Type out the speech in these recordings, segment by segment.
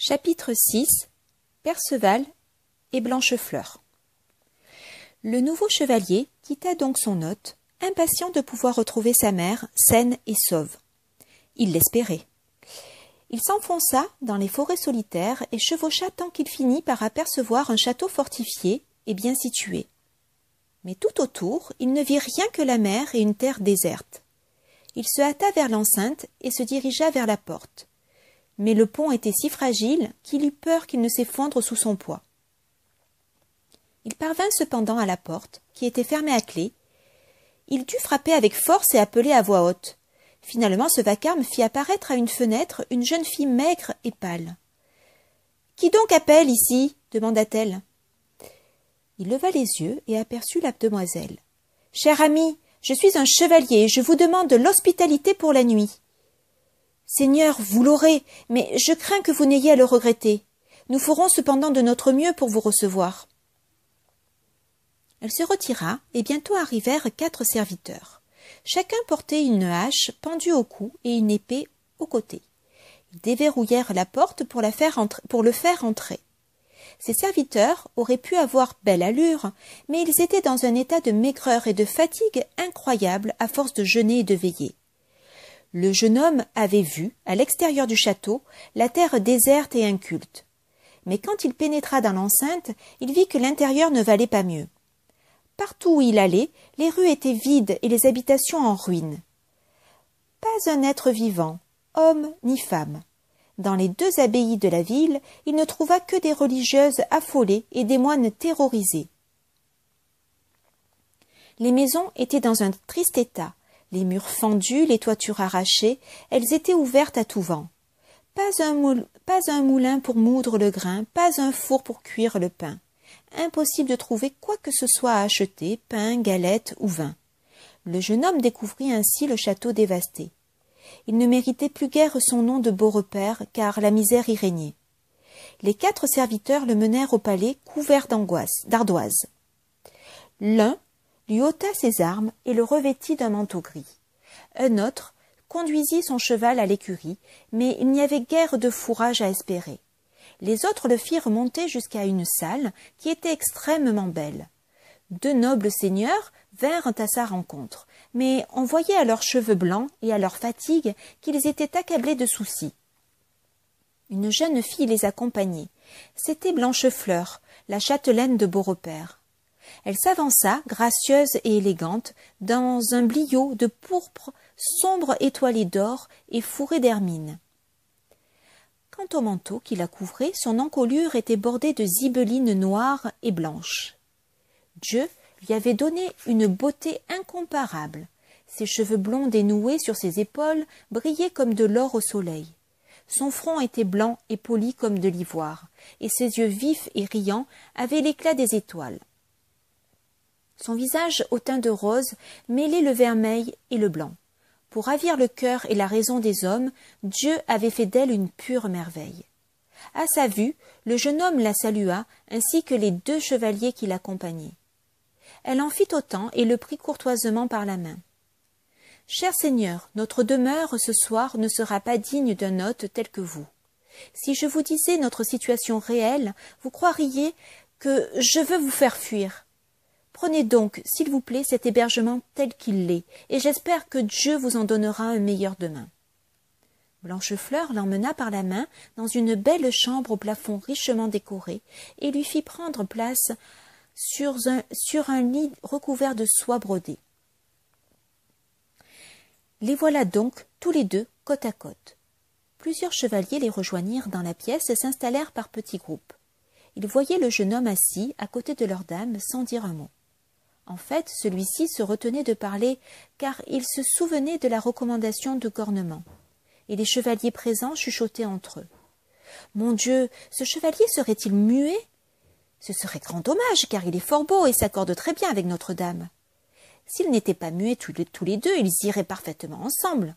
Chapitre 6 Perceval et Blanchefleur Le nouveau chevalier quitta donc son hôte, impatient de pouvoir retrouver sa mère saine et sauve. Il l'espérait. Il s'enfonça dans les forêts solitaires et chevaucha tant qu'il finit par apercevoir un château fortifié et bien situé. Mais tout autour, il ne vit rien que la mer et une terre déserte. Il se hâta vers l'enceinte et se dirigea vers la porte. Mais le pont était si fragile qu'il eut peur qu'il ne s'effondre sous son poids. Il parvint cependant à la porte, qui était fermée à clé. Il dut frapper avec force et appeler à voix haute. Finalement, ce vacarme fit apparaître à une fenêtre une jeune fille maigre et pâle. Qui donc appelle ici? demanda-t-elle. Il leva les yeux et aperçut la demoiselle. Cher ami, je suis un chevalier et je vous demande de l'hospitalité pour la nuit. Seigneur, vous l'aurez, mais je crains que vous n'ayez à le regretter. Nous ferons cependant de notre mieux pour vous recevoir. Elle se retira, et bientôt arrivèrent quatre serviteurs. Chacun portait une hache pendue au cou et une épée au côté. Ils déverrouillèrent la porte pour, pour le faire entrer. Ces serviteurs auraient pu avoir belle allure, mais ils étaient dans un état de maigreur et de fatigue incroyable à force de jeûner et de veiller. Le jeune homme avait vu, à l'extérieur du château, la terre déserte et inculte. Mais quand il pénétra dans l'enceinte, il vit que l'intérieur ne valait pas mieux. Partout où il allait, les rues étaient vides et les habitations en ruine. Pas un être vivant, homme ni femme. Dans les deux abbayes de la ville, il ne trouva que des religieuses affolées et des moines terrorisés. Les maisons étaient dans un triste état, les murs fendus, les toitures arrachées, elles étaient ouvertes à tout vent. Pas un, moulin pour moudre le grain, pas un four pour cuire le pain. Impossible de trouver quoi que ce soit à acheter, pain, galettes ou vin. Le jeune homme découvrit ainsi le château dévasté. Il ne méritait plus guère son nom de beau repère, car la misère y régnait. Les quatre serviteurs le menèrent au palais couvert d'angoisse, d'ardoise. L'un lui ôta ses armes et le revêtit d'un manteau gris. Un autre conduisit son cheval à l'écurie, mais il n'y avait guère de fourrage à espérer. Les autres le firent monter jusqu'à une salle qui était extrêmement belle. Deux nobles seigneurs vinrent à sa rencontre, mais on voyait à leurs cheveux blancs et à leur fatigue qu'ils étaient accablés de soucis. Une jeune fille les accompagnait. C'était Blanchefleur, la châtelaine de Beaurepaire. Elle s'avança, gracieuse et élégante, dans un bliot de pourpre sombre étoilé d'or et fourré d'hermine. Quant au manteau qui la couvrait, son encolure était bordée de zibelines noires et blanches. Dieu lui avait donné une beauté incomparable. Ses cheveux blonds dénoués sur ses épaules brillaient comme de l'or au soleil. Son front était blanc et poli comme de l'ivoire, et ses yeux vifs et riants avaient l'éclat des étoiles. Son visage au teint de rose mêlait le vermeil et le blanc. Pour ravir le cœur et la raison des hommes, Dieu avait fait d'elle une pure merveille. À sa vue, le jeune homme la salua, ainsi que les deux chevaliers qui l'accompagnaient. Elle en fit autant et le prit courtoisement par la main. Cher Seigneur, notre demeure ce soir ne sera pas digne d'un hôte tel que vous. Si je vous disais notre situation réelle, vous croiriez que je veux vous faire fuir. Prenez donc, s'il vous plaît, cet hébergement tel qu'il l'est, et j'espère que Dieu vous en donnera un meilleur demain. Blanchefleur l'emmena par la main dans une belle chambre au plafond richement décoré, et lui fit prendre place sur un, sur un lit recouvert de soie brodée. Les voilà donc tous les deux côte à côte. Plusieurs chevaliers les rejoignirent dans la pièce et s'installèrent par petits groupes. Ils voyaient le jeune homme assis à côté de leur dame sans dire un mot. En fait, celui-ci se retenait de parler, car il se souvenait de la recommandation de Cornement. Et les chevaliers présents chuchotaient entre eux. Mon Dieu, ce chevalier serait-il muet? Ce serait grand dommage, car il est fort beau et s'accorde très bien avec Notre-Dame. S'ils n'étaient pas muets tous les, deux, ils iraient parfaitement ensemble.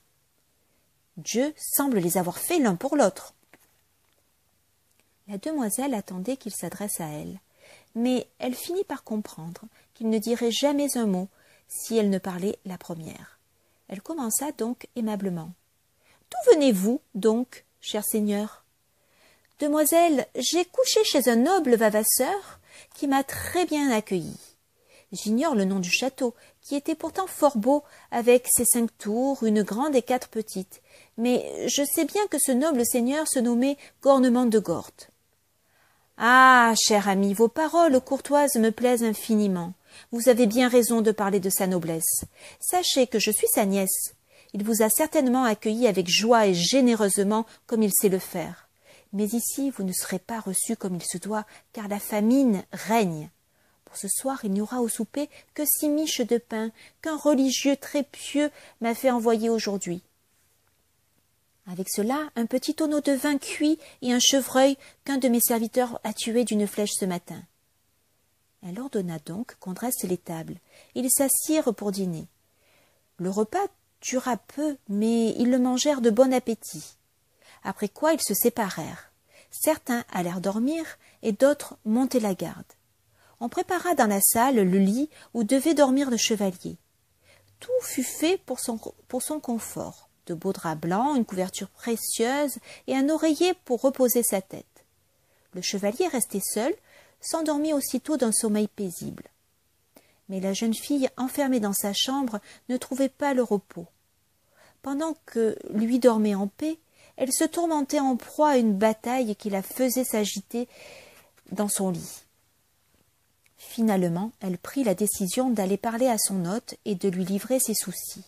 Dieu semble les avoir faits l'un pour l'autre. La demoiselle attendait qu'il s'adresse à elle, mais elle finit par comprendre qu'il ne dirait jamais un mot si elle ne parlait la première. Elle commença donc aimablement. D'où venez-vous, donc, cher Seigneur Demoiselle, j'ai couché chez un noble vavasseur qui m'a très bien accueilli. J'ignore le nom du château, qui était pourtant fort beau, avec ses cinq tours, une grande et quatre petites. Mais je sais bien que ce noble seigneur se nommait Gornement de Gorte. Ah, cher ami, vos paroles courtoises me plaisent infiniment. Vous avez bien raison de parler de sa noblesse. Sachez que je suis sa nièce. Il vous a certainement accueilli avec joie et généreusement comme il sait le faire. Mais ici vous ne serez pas reçu comme il se doit, car la famine règne. Pour ce soir, il n'y aura au souper que six miches de pain qu'un religieux très pieux m'a fait envoyer aujourd'hui. Avec cela, un petit tonneau de vin cuit et un chevreuil qu'un de mes serviteurs a tué d'une flèche ce matin. Elle ordonna donc qu'on dresse les tables. Ils s'assirent pour dîner. Le repas dura peu, mais ils le mangèrent de bon appétit. Après quoi ils se séparèrent. Certains allèrent dormir et d'autres monter la garde on prépara dans la salle le lit où devait dormir le chevalier. Tout fut fait pour son, pour son confort de beaux draps blancs, une couverture précieuse et un oreiller pour reposer sa tête. Le chevalier resté seul s'endormit aussitôt d'un sommeil paisible. Mais la jeune fille, enfermée dans sa chambre, ne trouvait pas le repos. Pendant que lui dormait en paix, elle se tourmentait en proie à une bataille qui la faisait s'agiter dans son lit. Finalement, elle prit la décision d'aller parler à son hôte et de lui livrer ses soucis.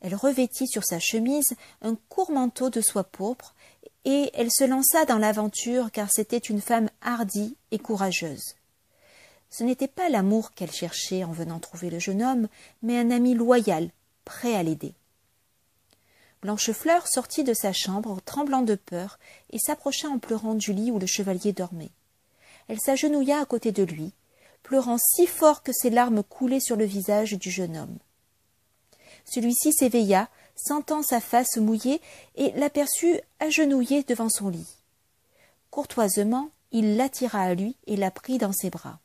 Elle revêtit sur sa chemise un court manteau de soie pourpre, et elle se lança dans l'aventure car c'était une femme hardie et courageuse. Ce n'était pas l'amour qu'elle cherchait en venant trouver le jeune homme, mais un ami loyal, prêt à l'aider. Blanchefleur sortit de sa chambre, tremblant de peur, et s'approcha en pleurant du lit où le chevalier dormait. Elle s'agenouilla à côté de lui, pleurant si fort que ses larmes coulaient sur le visage du jeune homme. Celui-ci s'éveilla, sentant sa face mouillée, et l'aperçut agenouillée devant son lit. Courtoisement, il l'attira à lui et la prit dans ses bras.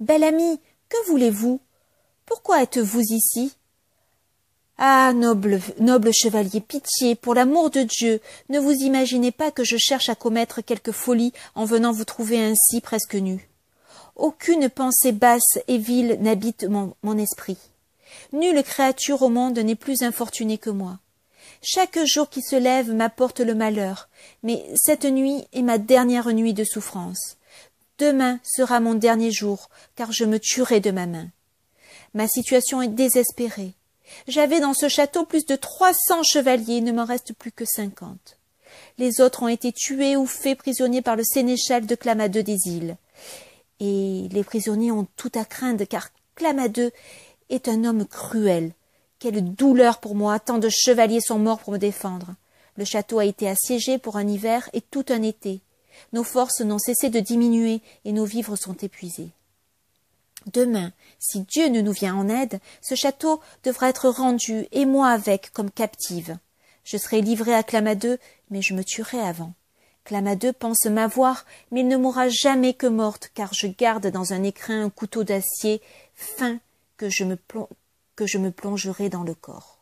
Belle amie, que voulez-vous? Pourquoi êtes-vous ici? Ah. Noble, noble chevalier, pitié, pour l'amour de Dieu, ne vous imaginez pas que je cherche à commettre quelque folie en venant vous trouver ainsi presque nu. Aucune pensée basse et vile n'habite mon, esprit. Nulle créature au monde n'est plus infortunée que moi. Chaque jour qui se lève m'apporte le malheur, mais cette nuit est ma dernière nuit de souffrance. Demain sera mon dernier jour, car je me tuerai de ma main. Ma situation est désespérée. J'avais dans ce château plus de trois cents chevaliers, il ne m'en reste plus que cinquante. Les autres ont été tués ou faits prisonniers par le sénéchal de Clamadeux des îles et les prisonniers ont tout à craindre, car Clamadeux est un homme cruel. Quelle douleur pour moi, tant de chevaliers sont morts pour me défendre. Le château a été assiégé pour un hiver et tout un été. Nos forces n'ont cessé de diminuer et nos vivres sont épuisés. Demain, si Dieu ne nous vient en aide, ce château devra être rendu, et moi avec, comme captive. Je serai livrée à Clamadeux, mais je me tuerai avant. Clamadeux pense m'avoir, mais il ne mourra jamais que morte, car je garde dans un écrin un couteau d'acier fin que je, me que je me plongerai dans le corps.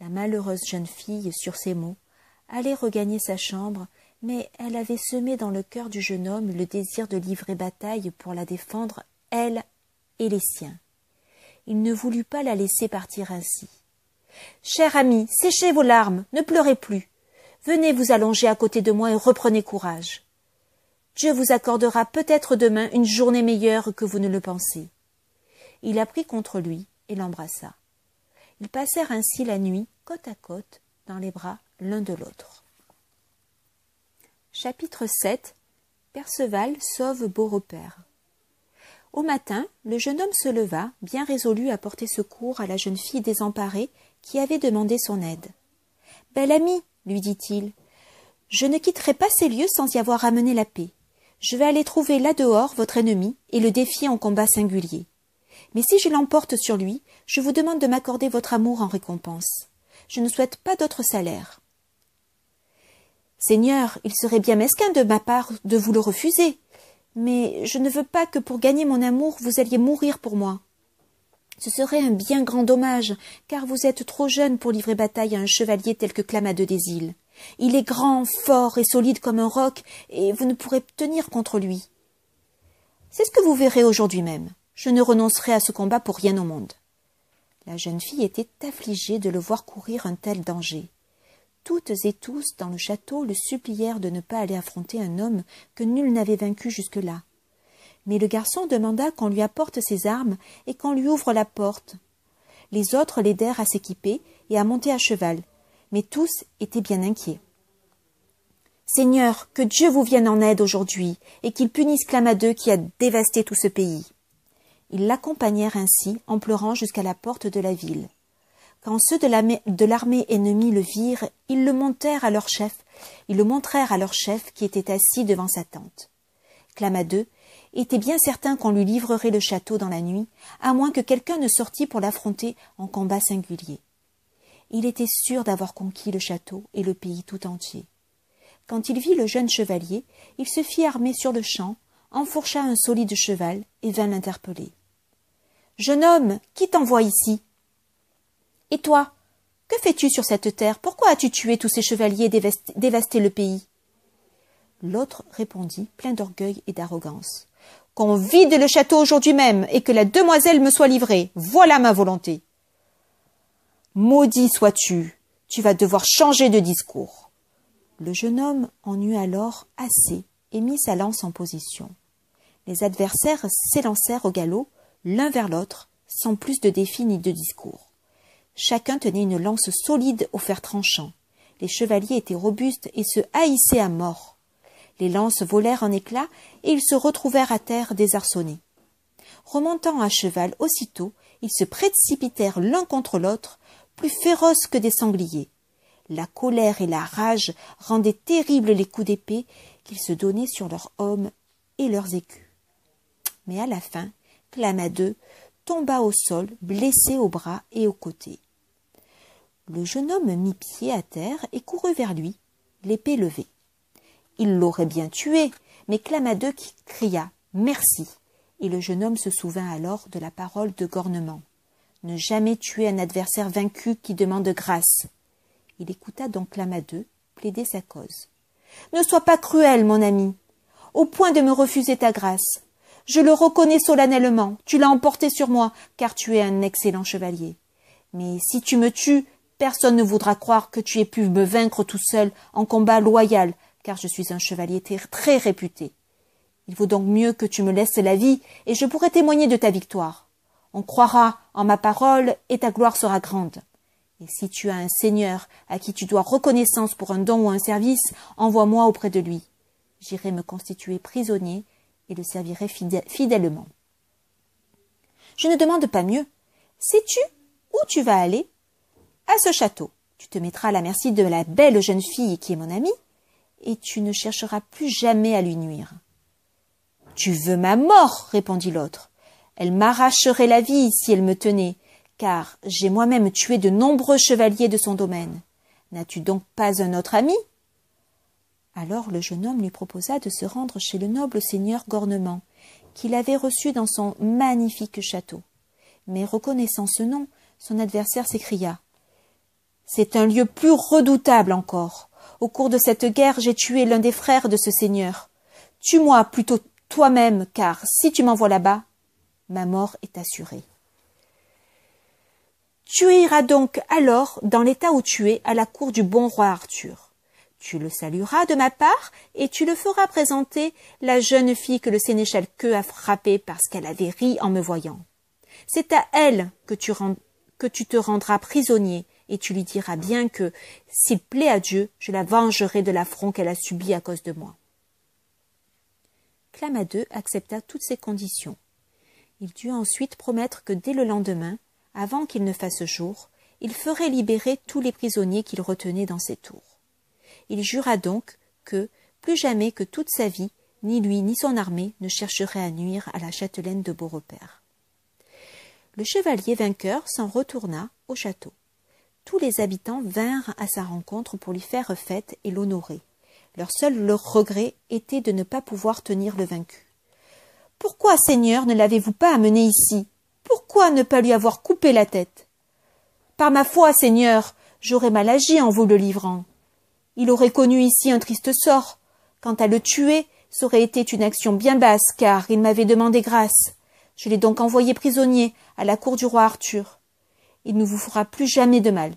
La malheureuse jeune fille, sur ces mots, allait regagner sa chambre, mais elle avait semé dans le cœur du jeune homme le désir de livrer bataille pour la défendre, elle et les siens. Il ne voulut pas la laisser partir ainsi. Cher ami, séchez vos larmes, ne pleurez plus. Venez vous allonger à côté de moi et reprenez courage. Dieu vous accordera peut-être demain une journée meilleure que vous ne le pensez. Il la prit contre lui et l'embrassa. Ils passèrent ainsi la nuit côte à côte dans les bras l'un de l'autre. Chapitre 7 Perceval sauve Beaurepaire. Au matin, le jeune homme se leva, bien résolu à porter secours à la jeune fille désemparée qui avait demandé son aide. Belle amie, lui dit-il, je ne quitterai pas ces lieux sans y avoir ramené la paix. Je vais aller trouver là dehors votre ennemi et le défier en combat singulier. Mais si je l'emporte sur lui, je vous demande de m'accorder votre amour en récompense. Je ne souhaite pas d'autre salaire. Seigneur, il serait bien mesquin de ma part de vous le refuser. Mais je ne veux pas que pour gagner mon amour vous alliez mourir pour moi. Ce serait un bien grand dommage, car vous êtes trop jeune pour livrer bataille à un chevalier tel que Clamadeux des îles. Il est grand, fort et solide comme un roc, et vous ne pourrez tenir contre lui. C'est ce que vous verrez aujourd'hui même. Je ne renoncerai à ce combat pour rien au monde. La jeune fille était affligée de le voir courir un tel danger. Toutes et tous dans le château le supplièrent de ne pas aller affronter un homme que nul n'avait vaincu jusque-là. Mais le garçon demanda qu'on lui apporte ses armes et qu'on lui ouvre la porte. Les autres l'aidèrent à s'équiper et à monter à cheval, mais tous étaient bien inquiets. Seigneur, que Dieu vous vienne en aide aujourd'hui, et qu'il punisse Clamadeux qui a dévasté tout ce pays. Ils l'accompagnèrent ainsi, en pleurant jusqu'à la porte de la ville. Quand ceux de l'armée ennemie le virent, ils le montèrent à leur chef, ils le montrèrent à leur chef qui était assis devant sa tente. Clamadeux était bien certain qu'on lui livrerait le château dans la nuit, à moins que quelqu'un ne sortît pour l'affronter en combat singulier. Il était sûr d'avoir conquis le château et le pays tout entier. Quand il vit le jeune chevalier, il se fit armer sur le champ, enfourcha un solide cheval et vint l'interpeller. Jeune homme, qui t'envoie ici? Et toi Que fais-tu sur cette terre? Pourquoi as-tu tué tous ces chevaliers et dévasté le pays? L'autre répondit, plein d'orgueil et d'arrogance. Qu'on vide le château aujourd'hui même et que la demoiselle me soit livrée. Voilà ma volonté. Maudit sois-tu, tu vas devoir changer de discours. Le jeune homme en eut alors assez et mit sa lance en position. Les adversaires s'élancèrent au galop, l'un vers l'autre, sans plus de défis ni de discours. Chacun tenait une lance solide au fer tranchant. Les chevaliers étaient robustes et se haïssaient à mort. Les lances volèrent en éclats et ils se retrouvèrent à terre désarçonnés. Remontant à cheval aussitôt, ils se précipitèrent l'un contre l'autre, plus féroces que des sangliers. La colère et la rage rendaient terribles les coups d'épée qu'ils se donnaient sur leurs hommes et leurs écus. Mais à la fin, Clamadeux tomba au sol, blessé au bras et au côté. Le jeune homme mit pied à terre et courut vers lui, l'épée levée. Il l'aurait bien tué, mais Clamadeux cria Merci. Et le jeune homme se souvint alors de la parole de Gornement. Ne jamais tuer un adversaire vaincu qui demande grâce. Il écouta donc Clamadeux plaider sa cause. Ne sois pas cruel, mon ami, au point de me refuser ta grâce. Je le reconnais solennellement, tu l'as emporté sur moi, car tu es un excellent chevalier. Mais si tu me tues, personne ne voudra croire que tu aies pu me vaincre tout seul en combat loyal, car je suis un chevalier très réputé. Il vaut donc mieux que tu me laisses la vie, et je pourrai témoigner de ta victoire. On croira en ma parole, et ta gloire sera grande. Et si tu as un seigneur à qui tu dois reconnaissance pour un don ou un service, envoie-moi auprès de lui. J'irai me constituer prisonnier et le servirai fidèlement. Je ne demande pas mieux. Sais-tu où tu vas aller? À ce château. Tu te mettras à la merci de la belle jeune fille qui est mon amie, et tu ne chercheras plus jamais à lui nuire. Tu veux ma mort, répondit l'autre. Elle m'arracherait la vie si elle me tenait, car j'ai moi-même tué de nombreux chevaliers de son domaine. N'as-tu donc pas un autre ami? Alors le jeune homme lui proposa de se rendre chez le noble seigneur Gornement, qu'il avait reçu dans son magnifique château. Mais reconnaissant ce nom, son adversaire s'écria. C'est un lieu plus redoutable encore. Au cours de cette guerre, j'ai tué l'un des frères de ce seigneur. Tue-moi plutôt toi-même, car si tu m'envoies là-bas, ma mort est assurée. Tu iras donc alors dans l'état où tu es à la cour du bon roi Arthur. Tu le salueras de ma part et tu le feras présenter la jeune fille que le sénéchal Queux a frappée parce qu'elle avait ri en me voyant. C'est à elle que tu, que tu te rendras prisonnier et tu lui diras bien que, s'il plaît à Dieu, je la vengerai de l'affront qu'elle a subi à cause de moi. Clamadeux accepta toutes ces conditions. Il dut ensuite promettre que dès le lendemain, avant qu'il ne fasse jour, il ferait libérer tous les prisonniers qu'il retenait dans ses tours. Il jura donc que, plus jamais que toute sa vie, ni lui ni son armée ne chercheraient à nuire à la châtelaine de Beaurepaire. Le chevalier vainqueur s'en retourna au château. Tous les habitants vinrent à sa rencontre pour lui faire fête et l'honorer. Leur seul regret était de ne pas pouvoir tenir le vaincu. Pourquoi, Seigneur, ne l'avez-vous pas amené ici? Pourquoi ne pas lui avoir coupé la tête? Par ma foi, Seigneur, j'aurais mal agi en vous le livrant. Il aurait connu ici un triste sort. Quant à le tuer, ça aurait été une action bien basse, car il m'avait demandé grâce. Je l'ai donc envoyé prisonnier à la cour du roi Arthur. Il ne vous fera plus jamais de mal.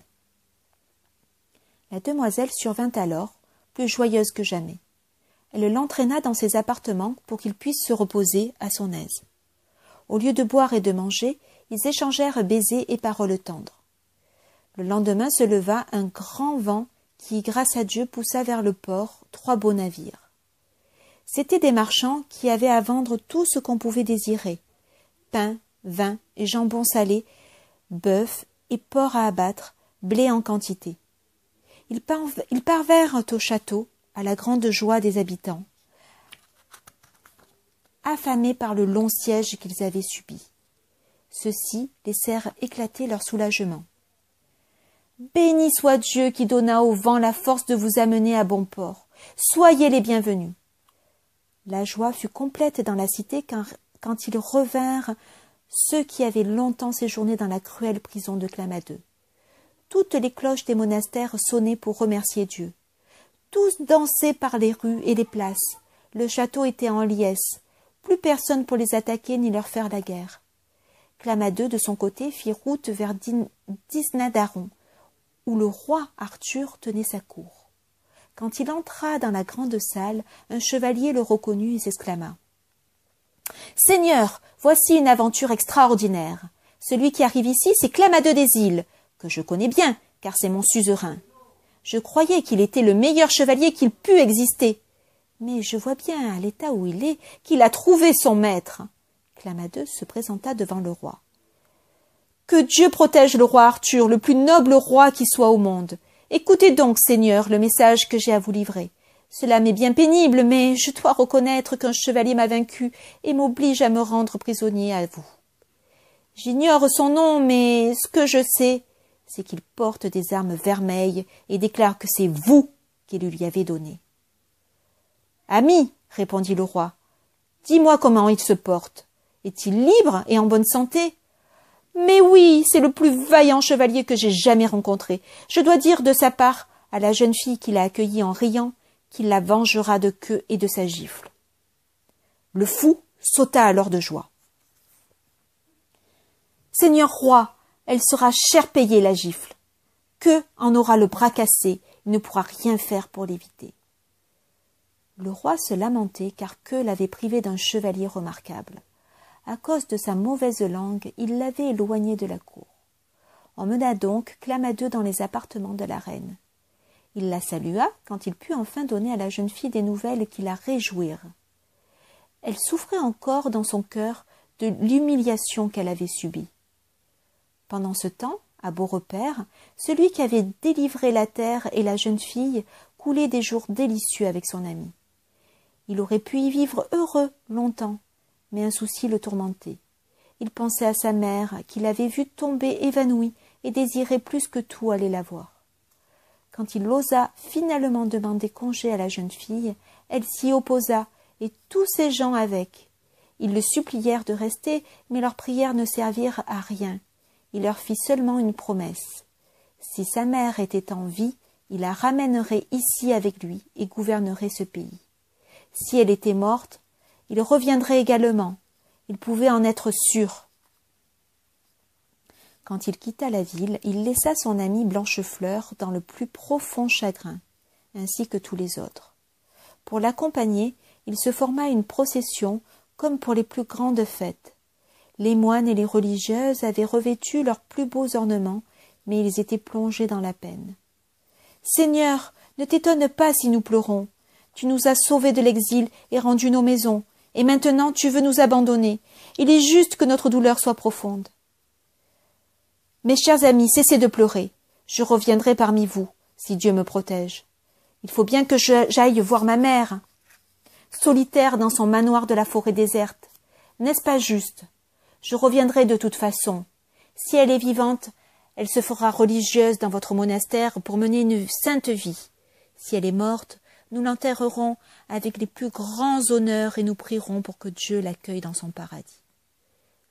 La demoiselle survint alors, plus joyeuse que jamais. Elle l'entraîna dans ses appartements pour qu'il puisse se reposer à son aise. Au lieu de boire et de manger, ils échangèrent baisers et paroles tendres. Le lendemain se leva un grand vent qui, grâce à Dieu, poussa vers le port trois beaux navires. C'étaient des marchands qui avaient à vendre tout ce qu'on pouvait désirer pain, vin et jambon salé, bœuf et porc à abattre, blé en quantité. Ils, parvinrent au château, à la grande joie des habitants, affamés par le long siège qu'ils avaient subi. Ceux-ci laissèrent éclater leur soulagement. Béni soit Dieu qui donna au vent la force de vous amener à bon port. Soyez les bienvenus. La joie fut complète dans la cité quand, ils revinrent ceux qui avaient longtemps séjourné dans la cruelle prison de Clamadeux. Toutes les cloches des monastères sonnaient pour remercier Dieu. Tous dansaient par les rues et les places. Le château était en liesse. Plus personne pour les attaquer ni leur faire la guerre. Clamadeux, de son côté, fit route vers Disnadaron, où le roi Arthur tenait sa cour. Quand il entra dans la grande salle, un chevalier le reconnut et s'exclama. Seigneur, voici une aventure extraordinaire. Celui qui arrive ici, c'est Clamadeux des îles, que je connais bien, car c'est mon suzerain. Je croyais qu'il était le meilleur chevalier qu'il pût exister. Mais je vois bien, à l'état où il est, qu'il a trouvé son maître. Clamadeux se présenta devant le roi. Que Dieu protège le roi Arthur, le plus noble roi qui soit au monde. Écoutez donc, Seigneur, le message que j'ai à vous livrer. Cela m'est bien pénible, mais je dois reconnaître qu'un chevalier m'a vaincu et m'oblige à me rendre prisonnier à vous. J'ignore son nom, mais ce que je sais, c'est qu'il porte des armes vermeilles et déclare que c'est vous qui lui avez donné. Ami, répondit le roi, dis-moi comment il se porte. Est-il libre et en bonne santé? Mais oui, c'est le plus vaillant chevalier que j'ai jamais rencontré. Je dois dire de sa part à la jeune fille qui l'a accueilli en riant qu'il la vengera de queue et de sa gifle. Le fou sauta alors de joie. Seigneur roi, elle sera cher payée la gifle. Que en aura le bras cassé, il ne pourra rien faire pour l'éviter. Le roi se lamentait car que l'avait privé d'un chevalier remarquable. À cause de sa mauvaise langue, il l'avait éloigné de la cour. On mena donc Clamadeux dans les appartements de la reine. Il la salua quand il put enfin donner à la jeune fille des nouvelles qui la réjouirent. Elle souffrait encore dans son cœur de l'humiliation qu'elle avait subie. Pendant ce temps, à Beaurepaire, celui qui avait délivré la terre et la jeune fille coulait des jours délicieux avec son ami. Il aurait pu y vivre heureux longtemps, mais un souci le tourmentait. Il pensait à sa mère, qu'il avait vue tomber évanouie et désirait plus que tout aller la voir. Quand il osa finalement demander congé à la jeune fille, elle s'y opposa, et tous ses gens avec. Ils le supplièrent de rester, mais leurs prières ne servirent à rien il leur fit seulement une promesse. Si sa mère était en vie, il la ramènerait ici avec lui et gouvernerait ce pays. Si elle était morte, il reviendrait également. Il pouvait en être sûr. Quand il quitta la ville, il laissa son ami Blanchefleur dans le plus profond chagrin, ainsi que tous les autres. Pour l'accompagner, il se forma une procession comme pour les plus grandes fêtes. Les moines et les religieuses avaient revêtu leurs plus beaux ornements, mais ils étaient plongés dans la peine. Seigneur, ne t'étonne pas si nous pleurons. Tu nous as sauvés de l'exil et rendu nos maisons, et maintenant tu veux nous abandonner. Il est juste que notre douleur soit profonde. Mes chers amis, cessez de pleurer. Je reviendrai parmi vous, si Dieu me protège. Il faut bien que j'aille voir ma mère, solitaire dans son manoir de la forêt déserte. N'est-ce pas juste? Je reviendrai de toute façon. Si elle est vivante, elle se fera religieuse dans votre monastère pour mener une sainte vie. Si elle est morte, nous l'enterrerons avec les plus grands honneurs et nous prierons pour que Dieu l'accueille dans son paradis.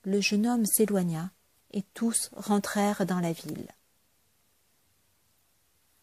Le jeune homme s'éloigna, et tous rentrèrent dans la ville.